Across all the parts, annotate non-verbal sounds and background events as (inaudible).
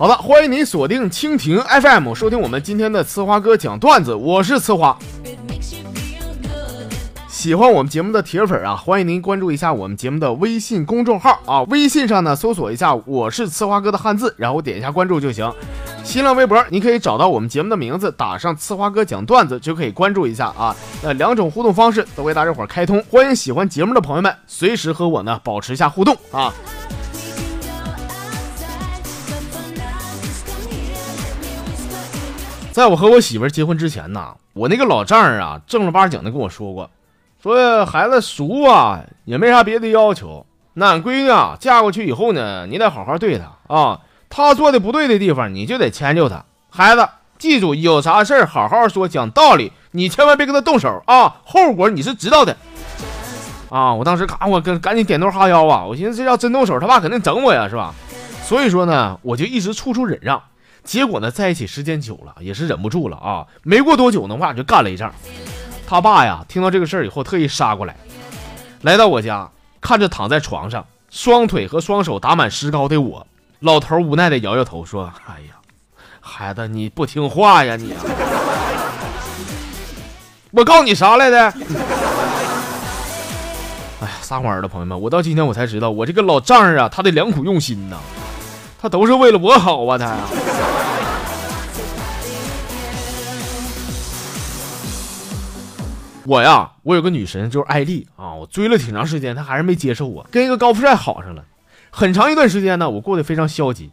好了，欢迎您锁定蜻蜓 FM，收听我们今天的呲花哥讲段子，我是呲花。喜欢我们节目的铁粉啊，欢迎您关注一下我们节目的微信公众号啊，微信上呢搜索一下“我是呲花哥”的汉字，然后点一下关注就行。新浪微博你可以找到我们节目的名字，打上“呲花哥讲段子”就可以关注一下啊。那两种互动方式都为大家伙开通，欢迎喜欢节目的朋友们随时和我呢保持一下互动啊。在我和我媳妇结婚之前呢，我那个老丈人啊正儿八经的跟我说过。说孩子熟啊，也没啥别的要求。那俺闺女啊，嫁过去以后呢，你得好好对她啊。她做的不对的地方，你就得迁就她。孩子，记住，有啥事儿好好说，讲道理，你千万别跟她动手啊，后果你是知道的。啊，我当时咔，我跟赶紧点头哈腰啊。我寻思这要真动手，他爸肯定整我呀，是吧？所以说呢，我就一直处处忍让。结果呢，在一起时间久了，也是忍不住了啊。没过多久呢，我俩就干了一仗。他爸呀，听到这个事儿以后，特意杀过来，来到我家，看着躺在床上，双腿和双手打满石膏的我，老头无奈的摇摇头说：“哎呀，孩子，你不听话呀你！我告诉你啥来的？哎呀，撒谎的朋友们，我到今天我才知道，我这个老丈人啊，他的良苦用心呐，他都是为了我好啊，他呀我呀，我有个女神就是艾丽啊，我追了挺长时间，她还是没接受我，跟一个高富帅好上了。很长一段时间呢，我过得非常消极，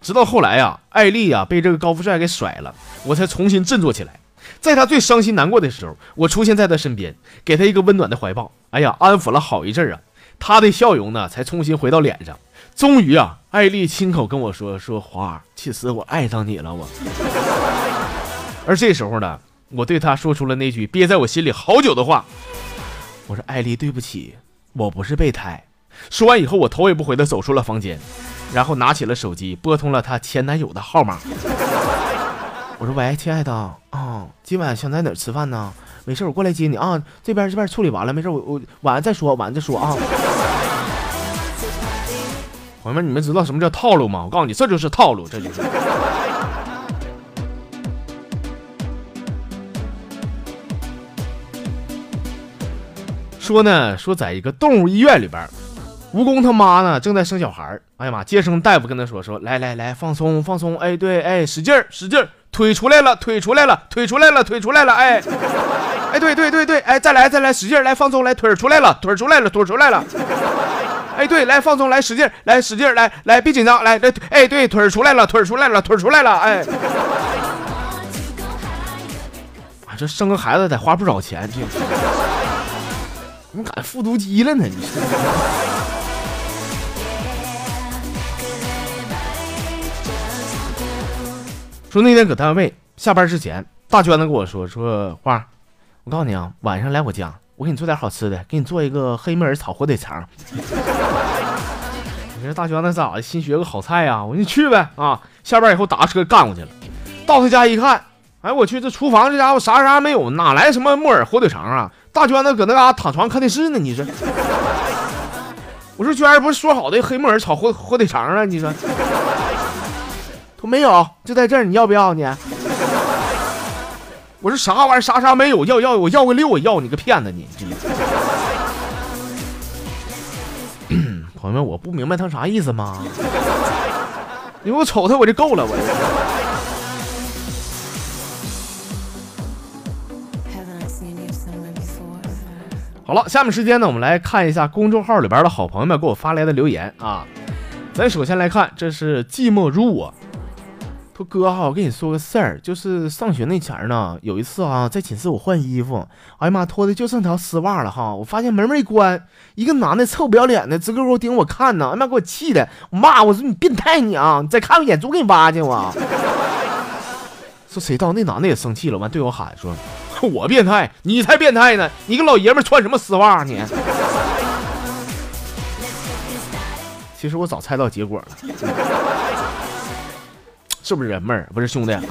直到后来呀，艾丽呀被这个高富帅给甩了，我才重新振作起来。在她最伤心难过的时候，我出现在她身边，给她一个温暖的怀抱。哎呀，安抚了好一阵儿啊，她的笑容呢才重新回到脸上。终于啊，艾丽亲口跟我说：“说花，其实我爱上你了。”我。(laughs) 而这时候呢。我对他说出了那句憋在我心里好久的话，我说：“艾丽，对不起，我不是备胎。”说完以后，我头也不回的走出了房间，然后拿起了手机，拨通了她前男友的号码。我说：“喂，亲爱的，啊，今晚想在哪儿吃饭呢？没事，我过来接你啊。这边这边处理完了，没事，我我晚上再说，晚上再说啊。”朋友们，你们知道什么叫套路吗？我告诉你，这就是套路，这就是。说呢，说在一个动物医院里边，蜈蚣他妈呢正在生小孩哎呀妈！接生大夫跟他说说，来来来，放松放松。哎，对，哎，使劲儿使劲儿，腿出来了，腿出来了，腿出来了，腿出来了。哎，哎，对对对对，哎，再来再来，使劲儿来放松，来腿出来了，腿出来了，腿出来了。哎，对，来放松，来使劲儿，来使劲儿，来来别紧张，来来，哎，对，腿出来了，腿出来了，腿出来了。哎，这生个孩子得花不少钱，这。怎么敢复读机了呢？你说说那天搁单位下班之前，大娟子跟我说说花，我告诉你啊，晚上来我家，我给你做点好吃的，给你做一个黑木耳炒火腿肠。(laughs) 你说大娟子咋的？新学个好菜呀？我说你去呗啊！下班以后打车干过去了，到他家一看，哎我去，这厨房这家伙啥啥没有，哪来什么木耳火腿肠啊？大娟子搁那嘎躺床上看电视呢，你说？我说娟儿不是说好的黑木耳炒火火腿肠啊？你说？他说没有，就在这儿，你要不要你？我说啥玩意儿？啥啥没有？要要我要个六，我要你个骗子你！(clears throat) 朋友们，我不明白他啥意思吗？你给我瞅他，我就够了，我。好了，下面时间呢，我们来看一下公众号里边的好朋友们给我发来的留言啊。咱首先来看，这是寂寞如我，说哥哈，我跟你说个事儿，就是上学那前呢，有一次啊，在寝室我换衣服，哎呀妈，脱的就剩条丝袜了哈，我发现门没关，一个男的臭不要脸的，直勾勾盯我看呢，哎妈，给我气的，我骂我说你变态你啊，你再看我眼珠给你挖去我。说谁道那男的也生气了，完对我喊说。(laughs) 我变态，你才变态呢！你个老爷们穿什么丝袜你？(laughs) 其实我早猜到结果了，(laughs) 是不是人妹儿？不是兄弟啊！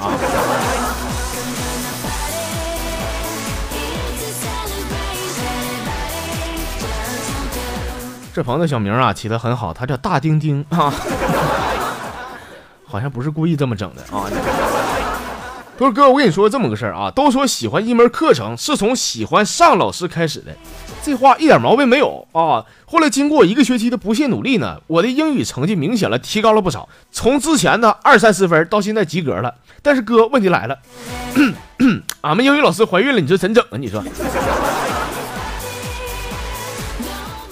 这朋友的小名啊起得很好，他叫大丁丁啊。好像不是故意这么整的啊。不是哥，我跟你说这么个事儿啊，都说喜欢一门课程是从喜欢上老师开始的，这话一点毛病没有啊。后来经过一个学期的不懈努力呢，我的英语成绩明显了提高了不少，从之前的二三十分到现在及格了。但是哥，问题来了，俺们英语老师怀孕了，你说怎整啊？你说？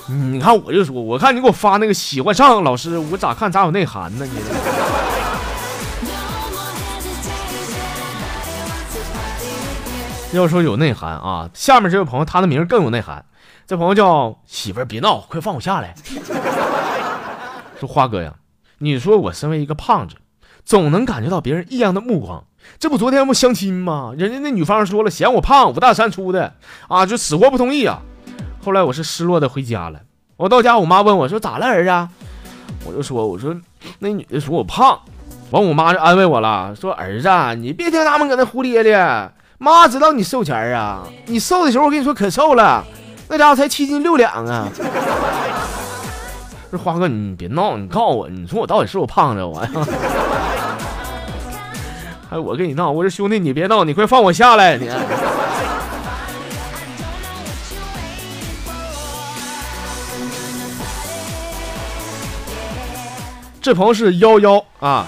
你看我就说，我看你给我发那个喜欢上老师，我咋看咋有内涵呢？你。要说有内涵啊，下面这位朋友他的名更有内涵。这朋友叫媳妇儿，别闹，快放我下来。说花哥呀，你说我身为一个胖子，总能感觉到别人异样的目光。这不昨天不相亲吗？人家那女方说了，嫌我胖，五大三粗的啊，就死活不同意啊。后来我是失落的回家了。我到家，我妈问我说咋了儿子？我就说我说那女的说我胖。完，我妈就安慰我了，说儿子你别听他们搁那胡咧咧。妈知道你瘦前儿啊，你瘦的时候我跟你说可瘦了，那家伙才七斤六两啊！这花哥你别闹，你告诉我，你说我到底是不是胖着 (laughs) 我呀？还，我跟你闹，我说兄弟你别闹，你快放我下来你。这朋友是幺幺啊，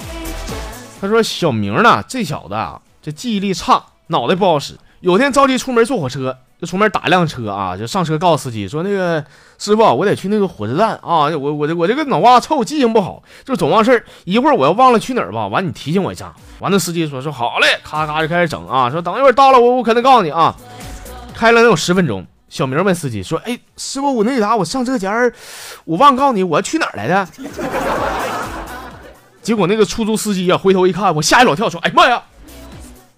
他说小明呢，这小子啊，这记忆力差。脑袋不好使，有天着急出门坐火车，就出门打辆车啊，就上车告诉司机说：“那个师傅，我得去那个火车站啊，我我这我这个脑瓜臭，记性不好，就总忘事儿。一会儿我要忘了去哪儿吧，完你提醒我一下。”完，那司机说：“说好嘞，咔咔就开始整啊，说等一会儿到了，我我肯定告诉你啊。”开了能有十分钟，小明问司机说：“哎，师傅，我那啥，我上车前儿我忘告诉你我要去哪儿来的。(laughs) ”结果那个出租司机啊，回头一看，我吓一老跳，说：“哎妈呀！”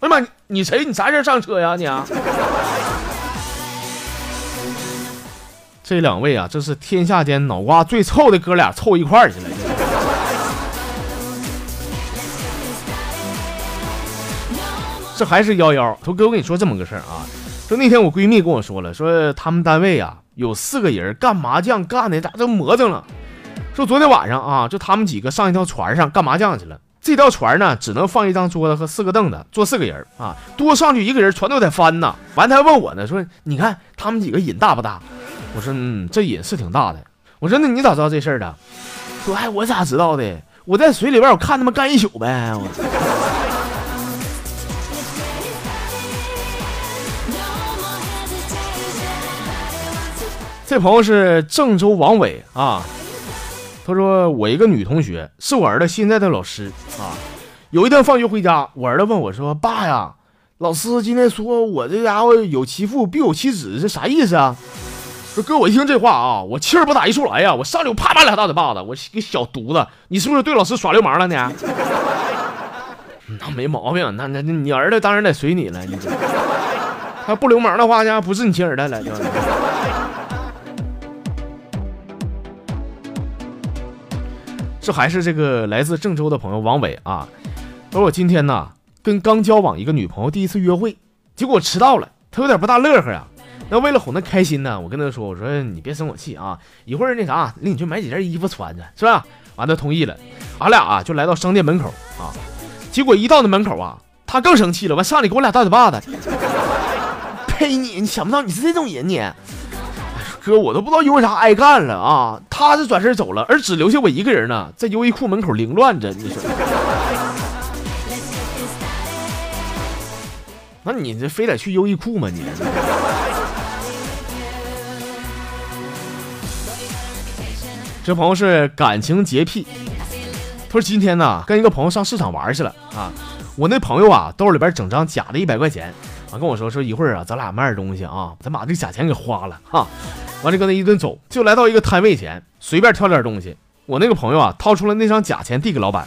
哎呀妈，你谁？你啥时候上车呀？你啊！(laughs) 这两位啊，这是天下间脑瓜最臭的哥俩凑一块儿去了。(laughs) 这还是幺幺。说哥，我跟你说这么个事儿啊。说那天我闺蜜跟我说了，说他们单位啊有四个人干麻将干的咋都魔怔了。说昨天晚上啊，就他们几个上一条船上干麻将去了。这条船呢，只能放一张桌子和四个凳子，坐四个人啊，多上去一个人，船都得翻呐。完，他还问我呢，说你看他们几个瘾大不大？我说嗯，这瘾是挺大的。我说那你咋知道这事儿的？说哎，我咋知道的？我在水里边，我看他们干一宿呗。这朋友是郑州王伟啊。他说：“我一个女同学是我儿子现在的老师啊。有一天放学回家，我儿子问我说：‘爸呀，老师今天说我这家伙有其父必有其子，是啥意思啊？’说哥，我一听这话啊，我气儿不打一处来呀，我上去我啪啪俩大嘴巴子，我个小犊子，你是不是对老师耍流氓了呢？那没毛病，那那你儿子当然得随你了，你这他不流氓的话，家不是你亲儿子了，这还是这个来自郑州的朋友王伟啊，说我今天呢跟刚交往一个女朋友第一次约会，结果我迟到了，他有点不大乐呵啊。那为了哄她开心呢，我跟他说，我说你别生我气啊，一会儿那啥领你去买几件衣服穿着，是吧？完了同意了，俺俩啊就来到商店门口啊，结果一到那门口啊，他更生气了，完上来给我俩大嘴巴子，(laughs) 呸你！你想不到你是这种人你。哥，我都不知道因为啥挨干了啊！他是转身走了，而只留下我一个人呢，在优衣库门口凌乱着。你说，那你这非得去优衣库吗？你？这朋友是感情洁癖，他说今天呢跟一个朋友上市场玩去了啊，我那朋友啊兜里边整张假的一百块钱，完跟我说说一会儿啊咱俩买点东西啊，咱把这假钱给花了哈。完了，跟他一顿走，就来到一个摊位前，随便挑点东西。我那个朋友啊，掏出了那张假钱，递给老板。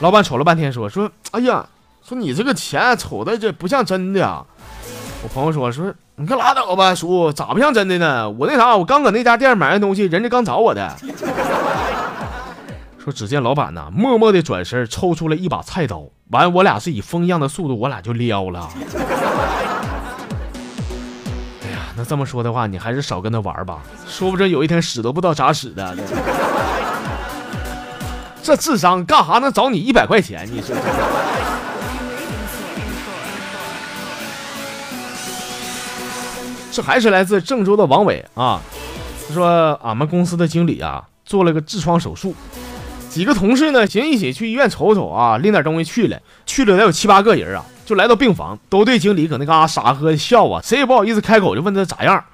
老板瞅了半天，说：“说，哎呀，说你这个钱瞅的这不像真的啊。”我朋友说：“说你可拉倒吧，叔，咋不像真的呢？我那啥，我刚搁那家店买完东西，人家刚找我的。(laughs) ”说，只见老板呢，默默地转身，抽出了一把菜刀。完，我俩是以风一样的速度，我俩就撩了。那这么说的话，你还是少跟他玩吧，说不准有一天屎都不知道咋使的。(laughs) 这智商干哈能找你一百块钱？你说。这还是来自郑州的王伟啊，他说俺们公司的经理啊做了个痔疮手术，几个同事呢寻一起去医院瞅瞅啊，拎点东西去了，去了得有七八个人啊，就来到病房，都对经理搁那嘎傻呵笑啊，谁也不好意思开口就问他咋样。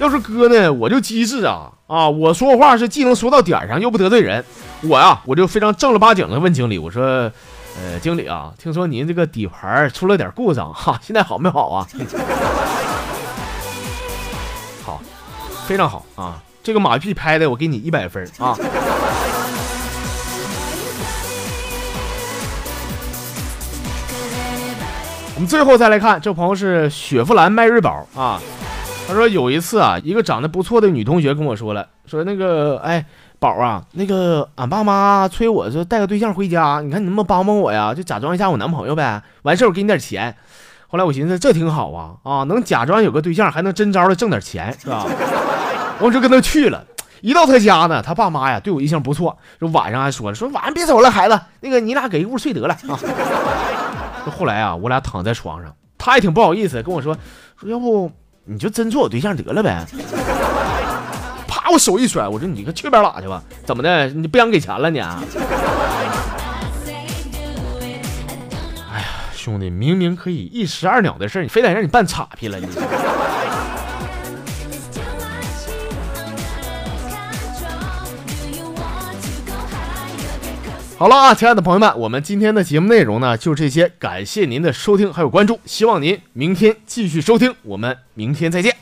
要是哥呢，我就机智啊啊，我说话是既能说到点上又不得罪人，我呀我就非常正儿八经的问经理，我说，呃，经理啊，听说您这个底盘出了点故障哈，现在好没好啊？(laughs) 好非常好啊！这个马屁拍的，我给你一百分啊！我们最后再来看，这朋友是雪佛兰迈锐宝啊。他说有一次啊，一个长得不错的女同学跟我说了，说那个哎宝啊，那个俺爸妈催我说带个对象回家，你看你能不能帮帮我呀？就假装一下我男朋友呗，完事儿我给你点钱。后来我寻思这挺好啊啊，能假装有个对象，还能真招的挣点钱，是吧？我就跟他去了，一到他家呢，他爸妈呀对我印象不错，说晚上还说了，说晚上别走了，孩子，那个你俩给一屋睡得了啊。后来啊，我俩躺在床上，他也挺不好意思跟我说，说要不你就真做我对象得了呗。啪，我手一甩，我说你个去边拉去吧，怎么的，你不想给钱了你？哎呀，兄弟，明明可以一石二鸟的事你非得让你办岔劈了，你。好了啊，亲爱的朋友们，我们今天的节目内容呢就这些，感谢您的收听还有关注，希望您明天继续收听，我们明天再见。